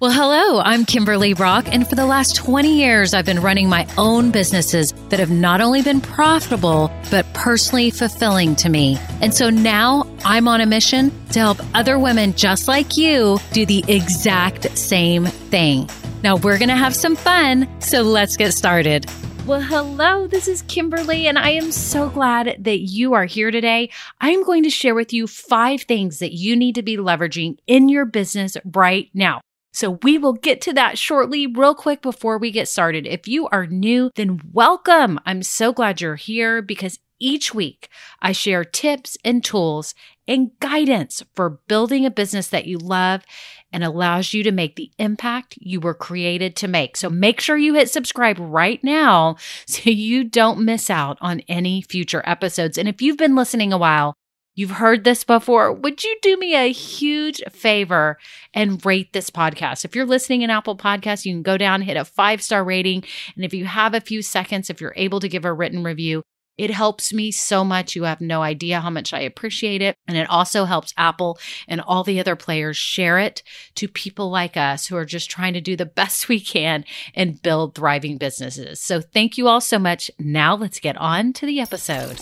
Well, hello, I'm Kimberly Brock, and for the last 20 years, I've been running my own businesses that have not only been profitable, but personally fulfilling to me. And so now I'm on a mission to help other women just like you do the exact same thing. Now we're going to have some fun, so let's get started. Well, hello, this is Kimberly, and I am so glad that you are here today. I am going to share with you five things that you need to be leveraging in your business right now. So we will get to that shortly, real quick before we get started. If you are new, then welcome. I'm so glad you're here because each week I share tips and tools and guidance for building a business that you love and allows you to make the impact you were created to make. So make sure you hit subscribe right now so you don't miss out on any future episodes. And if you've been listening a while, You've heard this before. Would you do me a huge favor and rate this podcast? If you're listening in Apple Podcasts, you can go down, hit a five star rating. And if you have a few seconds, if you're able to give a written review, it helps me so much. You have no idea how much I appreciate it. And it also helps Apple and all the other players share it to people like us who are just trying to do the best we can and build thriving businesses. So thank you all so much. Now let's get on to the episode.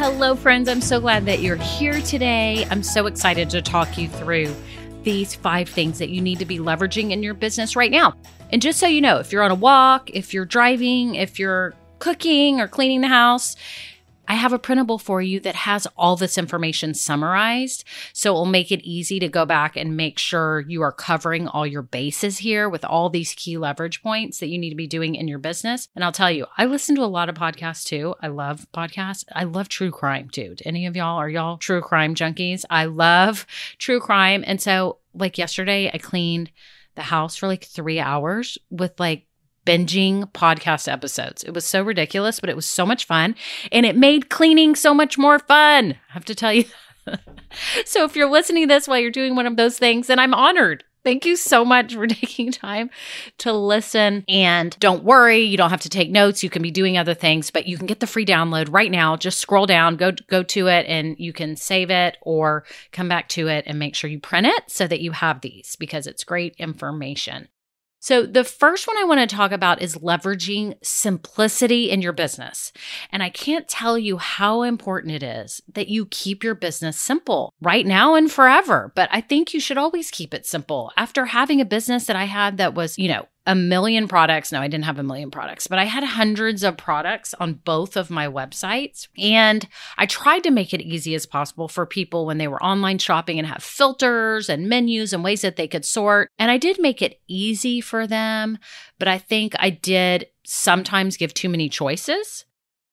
Hello, friends. I'm so glad that you're here today. I'm so excited to talk you through these five things that you need to be leveraging in your business right now. And just so you know, if you're on a walk, if you're driving, if you're cooking or cleaning the house, I have a printable for you that has all this information summarized. So it will make it easy to go back and make sure you are covering all your bases here with all these key leverage points that you need to be doing in your business. And I'll tell you, I listen to a lot of podcasts too. I love podcasts. I love true crime, dude. Any of y'all, are y'all true crime junkies? I love true crime. And so, like yesterday, I cleaned the house for like three hours with like binging podcast episodes. It was so ridiculous, but it was so much fun. And it made cleaning so much more fun. I have to tell you. so if you're listening to this while you're doing one of those things, then I'm honored. Thank you so much for taking time to listen. And don't worry, you don't have to take notes. You can be doing other things, but you can get the free download right now. Just scroll down, go go to it and you can save it or come back to it and make sure you print it so that you have these because it's great information. So, the first one I want to talk about is leveraging simplicity in your business. And I can't tell you how important it is that you keep your business simple right now and forever. But I think you should always keep it simple. After having a business that I had that was, you know, a million products. No, I didn't have a million products, but I had hundreds of products on both of my websites. And I tried to make it easy as possible for people when they were online shopping and have filters and menus and ways that they could sort. And I did make it easy for them, but I think I did sometimes give too many choices.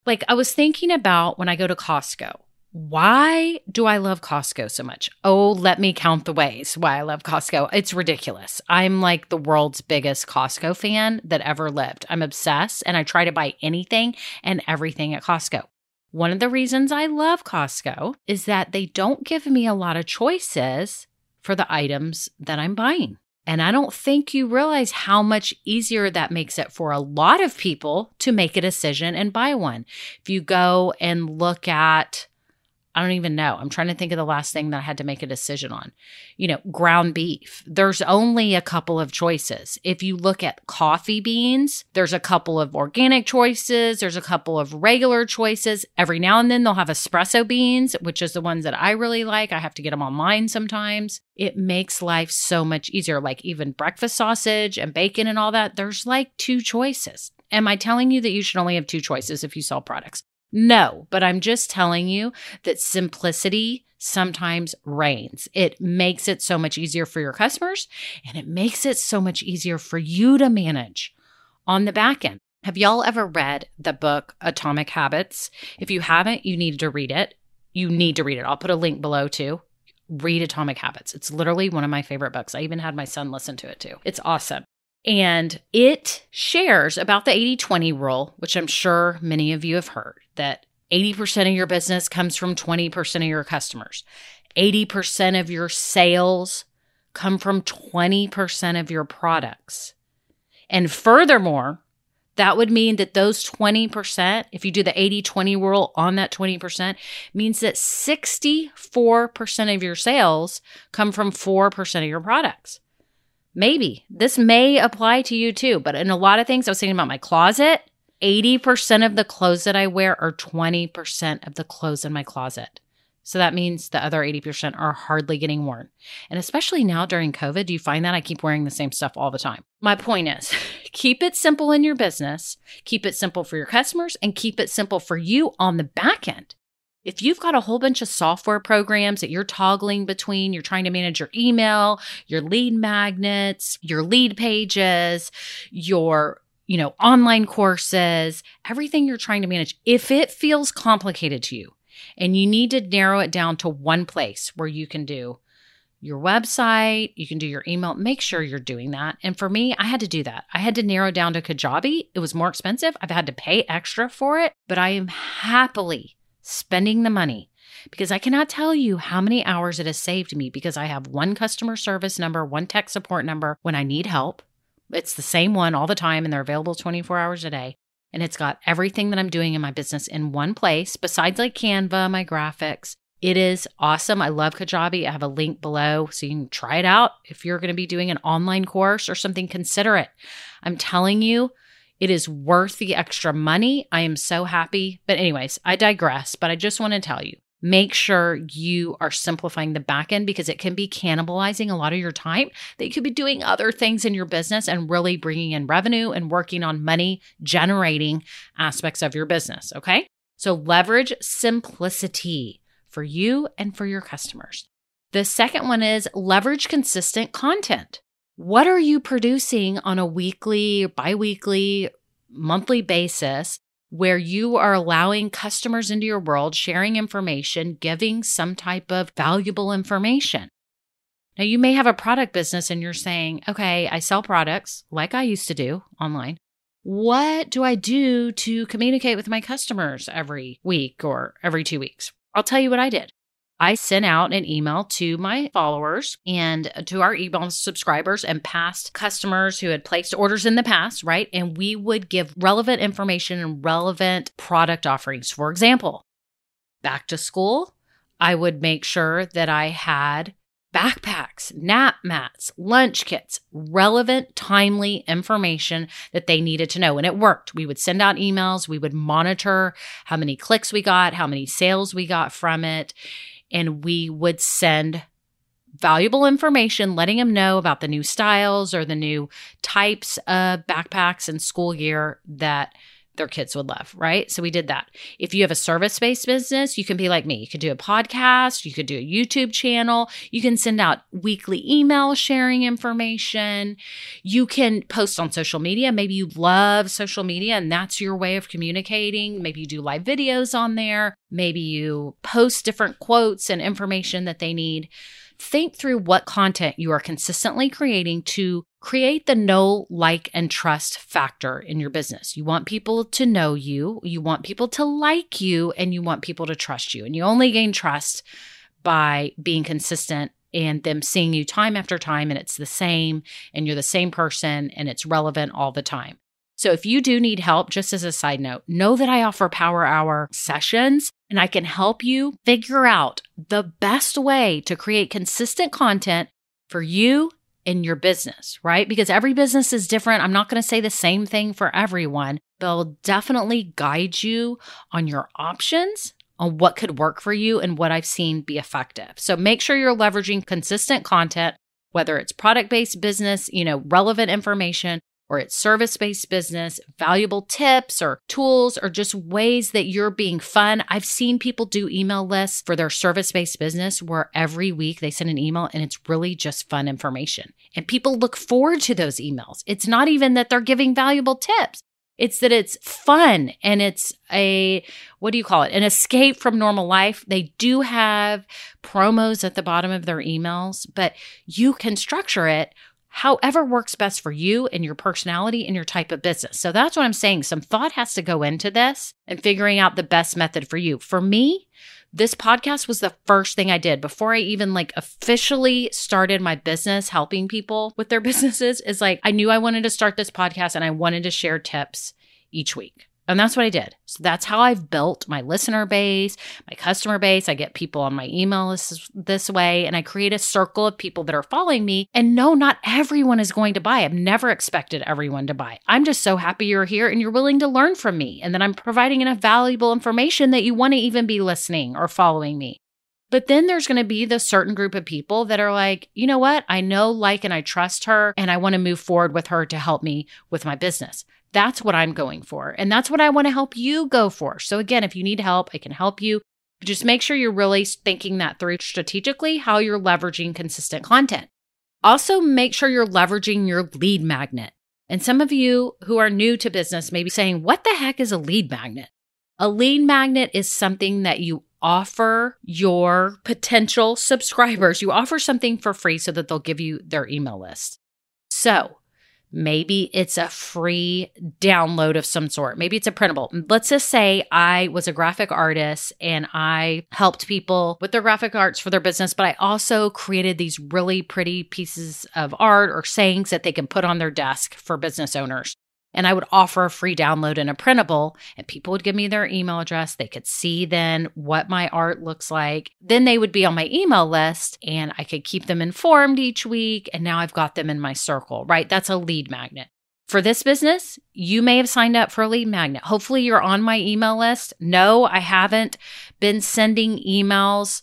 Like I was thinking about when I go to Costco why do I love Costco so much? Oh, let me count the ways why I love Costco. It's ridiculous. I'm like the world's biggest Costco fan that ever lived. I'm obsessed and I try to buy anything and everything at Costco. One of the reasons I love Costco is that they don't give me a lot of choices for the items that I'm buying. And I don't think you realize how much easier that makes it for a lot of people to make a decision and buy one. If you go and look at I don't even know. I'm trying to think of the last thing that I had to make a decision on. You know, ground beef. There's only a couple of choices. If you look at coffee beans, there's a couple of organic choices, there's a couple of regular choices. Every now and then they'll have espresso beans, which is the ones that I really like. I have to get them online sometimes. It makes life so much easier. Like even breakfast sausage and bacon and all that, there's like two choices. Am I telling you that you should only have two choices if you sell products? No, but I'm just telling you that simplicity sometimes reigns. It makes it so much easier for your customers and it makes it so much easier for you to manage on the back end. Have y'all ever read the book Atomic Habits? If you haven't, you need to read it. You need to read it. I'll put a link below too. Read Atomic Habits. It's literally one of my favorite books. I even had my son listen to it too. It's awesome. And it shares about the 80 20 rule, which I'm sure many of you have heard that 80% of your business comes from 20% of your customers. 80% of your sales come from 20% of your products. And furthermore, That would mean that those 20%, if you do the 80 20 rule on that 20%, means that 64% of your sales come from 4% of your products. Maybe this may apply to you too, but in a lot of things, I was thinking about my closet. 80% of the clothes that I wear are 20% of the clothes in my closet. So that means the other 80% are hardly getting worn. And especially now during COVID, do you find that I keep wearing the same stuff all the time? My point is keep it simple in your business, keep it simple for your customers, and keep it simple for you on the back end. If you've got a whole bunch of software programs that you're toggling between, you're trying to manage your email, your lead magnets, your lead pages, your you know, online courses, everything you're trying to manage. If it feels complicated to you, and you need to narrow it down to one place where you can do your website, you can do your email. Make sure you're doing that. And for me, I had to do that. I had to narrow down to Kajabi. It was more expensive. I've had to pay extra for it, but I am happily spending the money because I cannot tell you how many hours it has saved me because I have one customer service number, one tech support number when I need help. It's the same one all the time and they're available 24 hours a day and it's got everything that I'm doing in my business in one place, besides like Canva, my graphics. It is awesome. I love Kajabi. I have a link below so you can try it out. If you're going to be doing an online course or something, consider it. I'm telling you, it is worth the extra money. I am so happy. But, anyways, I digress, but I just want to tell you make sure you are simplifying the back end because it can be cannibalizing a lot of your time that you could be doing other things in your business and really bringing in revenue and working on money generating aspects of your business. Okay. So leverage simplicity for you and for your customers. The second one is leverage consistent content. What are you producing on a weekly, bi weekly, monthly basis where you are allowing customers into your world, sharing information, giving some type of valuable information. Now, you may have a product business and you're saying, okay, I sell products like I used to do online. What do I do to communicate with my customers every week or every two weeks? I'll tell you what I did. I sent out an email to my followers and to our email subscribers and past customers who had placed orders in the past, right? And we would give relevant information and relevant product offerings. For example, back to school, I would make sure that I had backpacks, nap mats, lunch kits, relevant, timely information that they needed to know. And it worked. We would send out emails, we would monitor how many clicks we got, how many sales we got from it and we would send valuable information letting them know about the new styles or the new types of backpacks and school gear that their kids would love, right? So we did that. If you have a service based business, you can be like me. You could do a podcast, you could do a YouTube channel, you can send out weekly email sharing information, you can post on social media. Maybe you love social media and that's your way of communicating. Maybe you do live videos on there, maybe you post different quotes and information that they need. Think through what content you are consistently creating to create the know, like, and trust factor in your business. You want people to know you, you want people to like you, and you want people to trust you. And you only gain trust by being consistent and them seeing you time after time and it's the same and you're the same person and it's relevant all the time. So if you do need help, just as a side note, know that I offer power hour sessions and I can help you figure out the best way to create consistent content for you and your business, right? Because every business is different. I'm not going to say the same thing for everyone. They'll definitely guide you on your options on what could work for you and what I've seen be effective. So make sure you're leveraging consistent content, whether it's product based business, you know, relevant information, or it's service based business, valuable tips or tools or just ways that you're being fun. I've seen people do email lists for their service based business where every week they send an email and it's really just fun information. And people look forward to those emails. It's not even that they're giving valuable tips. It's that it's fun and it's a, what do you call it? An escape from normal life. They do have promos at the bottom of their emails, but you can structure it however works best for you and your personality and your type of business. So that's what I'm saying. Some thought has to go into this and figuring out the best method for you. For me, this podcast was the first thing I did before I even like officially started my business helping people with their businesses is like I knew I wanted to start this podcast and I wanted to share tips each week. And that's what I did. So that's how I've built my listener base, my customer base. I get people on my email list this way, and I create a circle of people that are following me. And no, not everyone is going to buy. I've never expected everyone to buy. I'm just so happy you're here and you're willing to learn from me, and that I'm providing enough valuable information that you want to even be listening or following me. But then there's going to be the certain group of people that are like, you know what? I know, like, and I trust her, and I want to move forward with her to help me with my business. That's what I'm going for. And that's what I want to help you go for. So, again, if you need help, I can help you. Just make sure you're really thinking that through strategically, how you're leveraging consistent content. Also, make sure you're leveraging your lead magnet. And some of you who are new to business may be saying, What the heck is a lead magnet? A lead magnet is something that you offer your potential subscribers. You offer something for free so that they'll give you their email list. So, Maybe it's a free download of some sort. Maybe it's a printable. Let's just say I was a graphic artist and I helped people with their graphic arts for their business, but I also created these really pretty pieces of art or sayings that they can put on their desk for business owners and I would offer a free download and a printable, and people would give me their email address. They could see then what my art looks like. Then they would be on my email list, and I could keep them informed each week. And now I've got them in my circle, right? That's a lead magnet. For this business, you may have signed up for a lead magnet. Hopefully, you're on my email list. No, I haven't been sending emails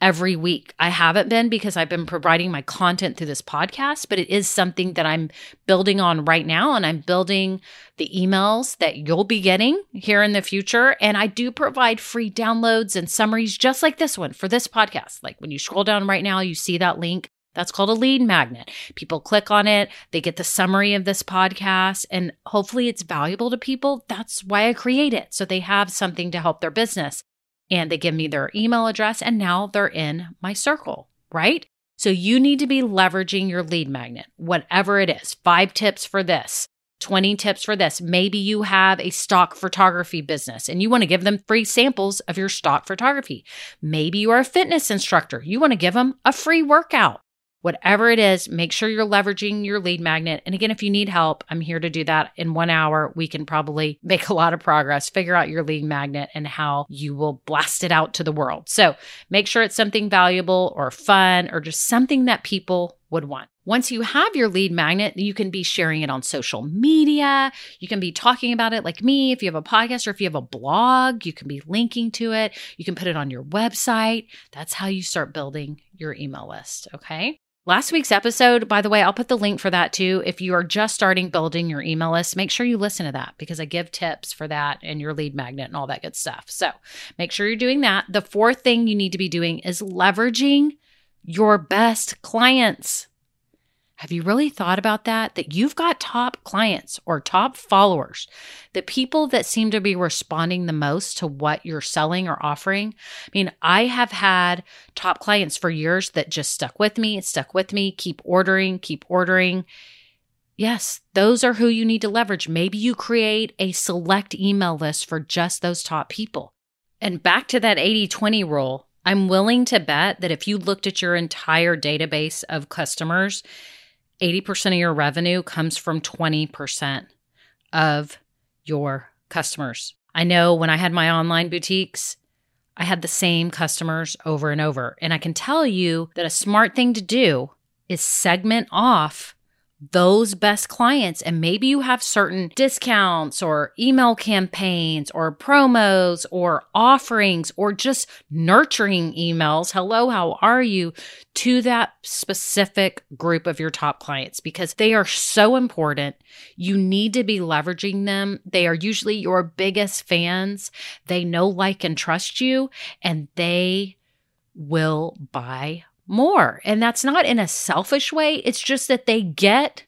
every week. I haven't been because I've been providing my content through this podcast, but it is something that I'm building on right now. And I'm building the emails that you'll be getting here in the future. And I do provide free downloads and summaries just like this one for this podcast. Like when you scroll down right now, you see that link. That's called a lead magnet. People click on it, they get the summary of this podcast, and hopefully it's valuable to people. That's why I create it. So they have something to help their business and they give me their email address, and now they're in my circle, right? So you need to be leveraging your lead magnet, whatever it is. Five tips for this, 20 tips for this. Maybe you have a stock photography business and you want to give them free samples of your stock photography. Maybe you are a fitness instructor. You want to give them a free workout. Whatever it is, make sure you're leveraging your lead magnet. And again, if you need help, I'm here to do that. In one hour, we can probably make a lot of progress, figure out your lead magnet and how you will blast it out to the world. So make sure it's something valuable or fun or just something that people would want. Once you have your lead magnet, you can be sharing it on social media. You can be talking about it like me. If you have a podcast or if you have a blog, you can be linking to it. You can put it on your website. That's how you start building your email list. Okay. Last week's episode, by the way, I'll put the link for that too. If you are just starting building your email list, make sure you listen to that because I give tips for that and your lead magnet and all that good stuff. So make sure you're doing that. The fourth thing you need to be doing is leveraging your best clients. Have you really thought about that? That you've got top clients or top followers, the people that seem to be responding the most to what you're selling or offering. I mean, I have had top clients for years that just stuck with me, stuck with me, keep ordering, keep ordering. Yes, those are who you need to leverage. Maybe you create a select email list for just those top people. And back to that 80 20 rule, I'm willing to bet that if you looked at your entire database of customers, 80% of your revenue comes from 20% of your customers. I know when I had my online boutiques, I had the same customers over and over. And I can tell you that a smart thing to do is segment off those best clients. And maybe you have certain discounts or email campaigns or promos or offerings or just nurturing emails. Hello, how are you? To that specific group of your top clients because they are so important. You need to be leveraging them. They are usually your biggest fans. They know, like, and trust you, and they will buy more. And that's not in a selfish way. It's just that they get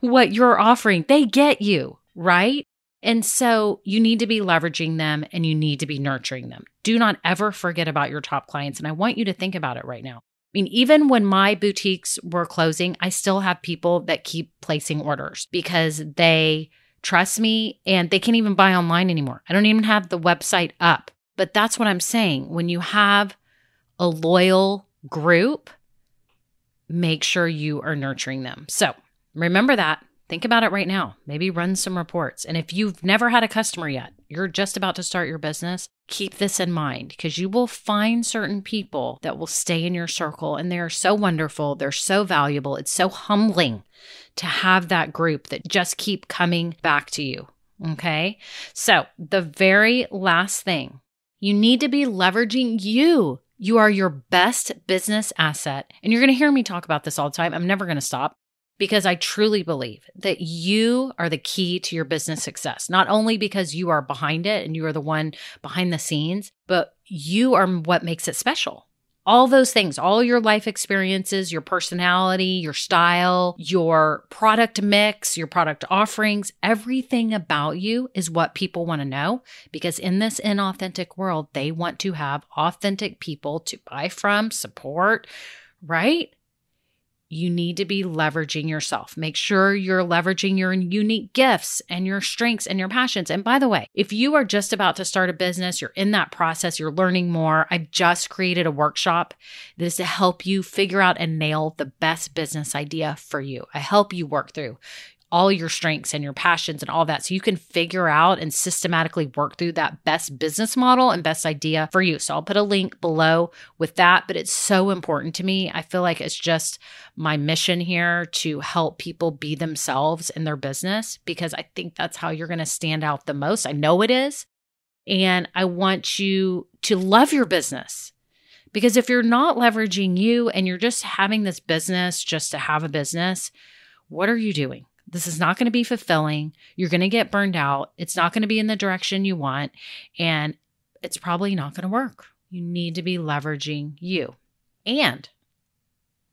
what you're offering. They get you, right? And so you need to be leveraging them and you need to be nurturing them. Do not ever forget about your top clients. And I want you to think about it right now. I mean, even when my boutiques were closing, I still have people that keep placing orders because they trust me and they can't even buy online anymore. I don't even have the website up. But that's what I'm saying. When you have a loyal group, make sure you are nurturing them. So remember that. think about it right now. Maybe run some reports. And if you've never had a customer yet, you're just about to start your business, keep this in mind because you will find certain people that will stay in your circle and they're so wonderful. They're so valuable. It's so humbling to have that group that just keep coming back to you. Okay. So, the very last thing you need to be leveraging you. You are your best business asset. And you're going to hear me talk about this all the time. I'm never going to stop because I truly believe that you are the key to your business success. Not only because you are behind it and you are the one behind the scenes, but you are what makes it special. All those things, all your life experiences, your personality, your style, your product mix, your product offerings, everything about you is what people want to know because in this inauthentic world, they want to have authentic people to buy from, support, right? You need to be leveraging yourself. Make sure you're leveraging your unique gifts and your strengths and your passions. And by the way, if you are just about to start a business, you're in that process, you're learning more, I've just created a workshop that is to help you figure out and nail the best business idea for you. I help you work through all your strengths and your passions and all that. So you can figure out and systematically work through that best business model and best idea for you. So I'll put a link below with that, but it's so important to me. I feel like it's just my mission here to help people be themselves in their business because I think that's how you're going to stand out the most. I know it is. And I want you to love your business. Because if you're not leveraging you and you're just having this business just to have a business, what are you doing? This is not going to be fulfilling. You're going to get burned out. It's not going to be in the direction you want. And it's probably not going to work. You need to be leveraging you. And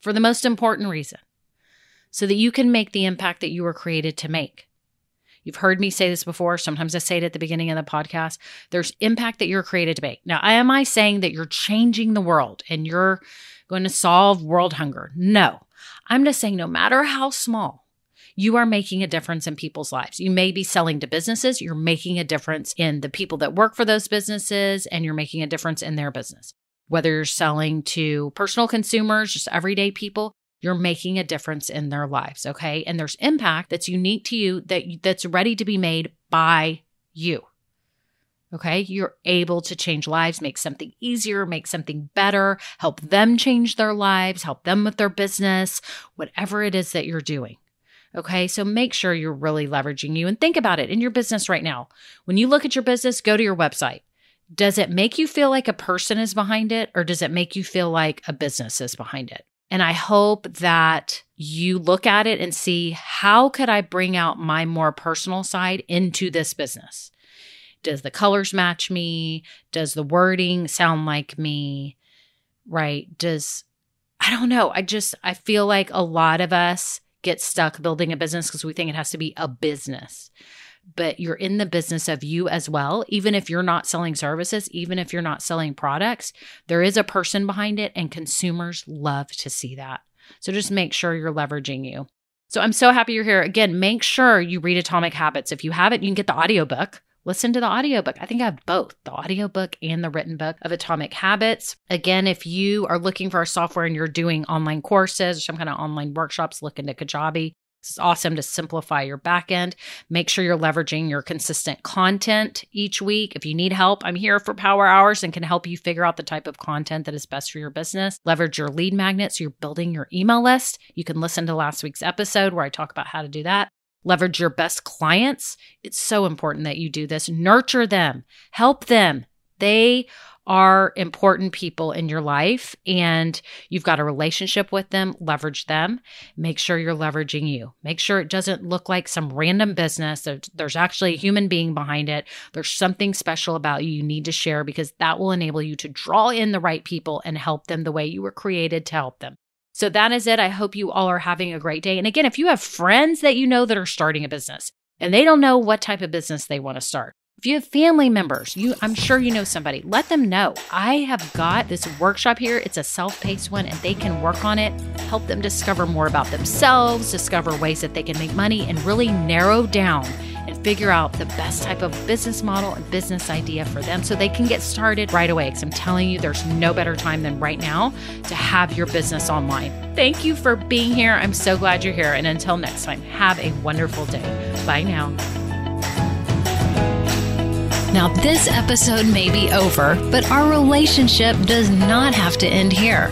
for the most important reason, so that you can make the impact that you were created to make. You've heard me say this before. Sometimes I say it at the beginning of the podcast. There's impact that you're created to make. Now, am I saying that you're changing the world and you're going to solve world hunger? No. I'm just saying, no matter how small, you are making a difference in people's lives. You may be selling to businesses, you're making a difference in the people that work for those businesses, and you're making a difference in their business. Whether you're selling to personal consumers, just everyday people, you're making a difference in their lives, okay? And there's impact that's unique to you that that's ready to be made by you. Okay, you're able to change lives, make something easier, make something better, help them change their lives, help them with their business, whatever it is that you're doing. Okay. So make sure you're really leveraging you and think about it in your business right now. When you look at your business, go to your website. Does it make you feel like a person is behind it or does it make you feel like a business is behind it? And I hope that you look at it and see how could I bring out my more personal side into this business? Does the colors match me? Does the wording sound like me? Right? Does I don't know. I just I feel like a lot of us get stuck building a business because we think it has to be a business. But you're in the business of you as well. Even if you're not selling services, even if you're not selling products, there is a person behind it, and consumers love to see that. So just make sure you're leveraging you. So I'm so happy you're here. Again, make sure you read Atomic Habits. If you have it, you can get the audiobook listen to the audiobook. I think I have both the audiobook and the written book of Atomic Habits. Again, if you are looking for a software and you're doing online courses or some kind of online workshops, look into Kajabi. It's awesome to simplify your backend. Make sure you're leveraging your consistent content each week. If you need help, I'm here for power hours and can help you figure out the type of content that is best for your business. Leverage your lead magnet so you're building your email list. You can listen to last week's episode where I talk about how to do that leverage your best clients. It's so important that you do this. Nurture them, help them. They are important people in your life and you've got a relationship with them, leverage them. Make sure you're leveraging you. Make sure it doesn't look like some random business. There's actually a human being behind it. There's something special about you you need to share because that will enable you to draw in the right people and help them the way you were created to help them. So that is it. I hope you all are having a great day. And again, if you have friends that you know that are starting a business and they don't know what type of business they want to start, if you have family members, you I'm sure you know somebody, let them know. I have got this workshop here. It's a self-paced one and they can work on it, help them discover more about themselves, discover ways that they can make money and really narrow down and figure out the best type of business model and business idea for them so they can get started right away. Because I'm telling you, there's no better time than right now to have your business online. Thank you for being here. I'm so glad you're here. And until next time, have a wonderful day. Bye now. Now, this episode may be over, but our relationship does not have to end here.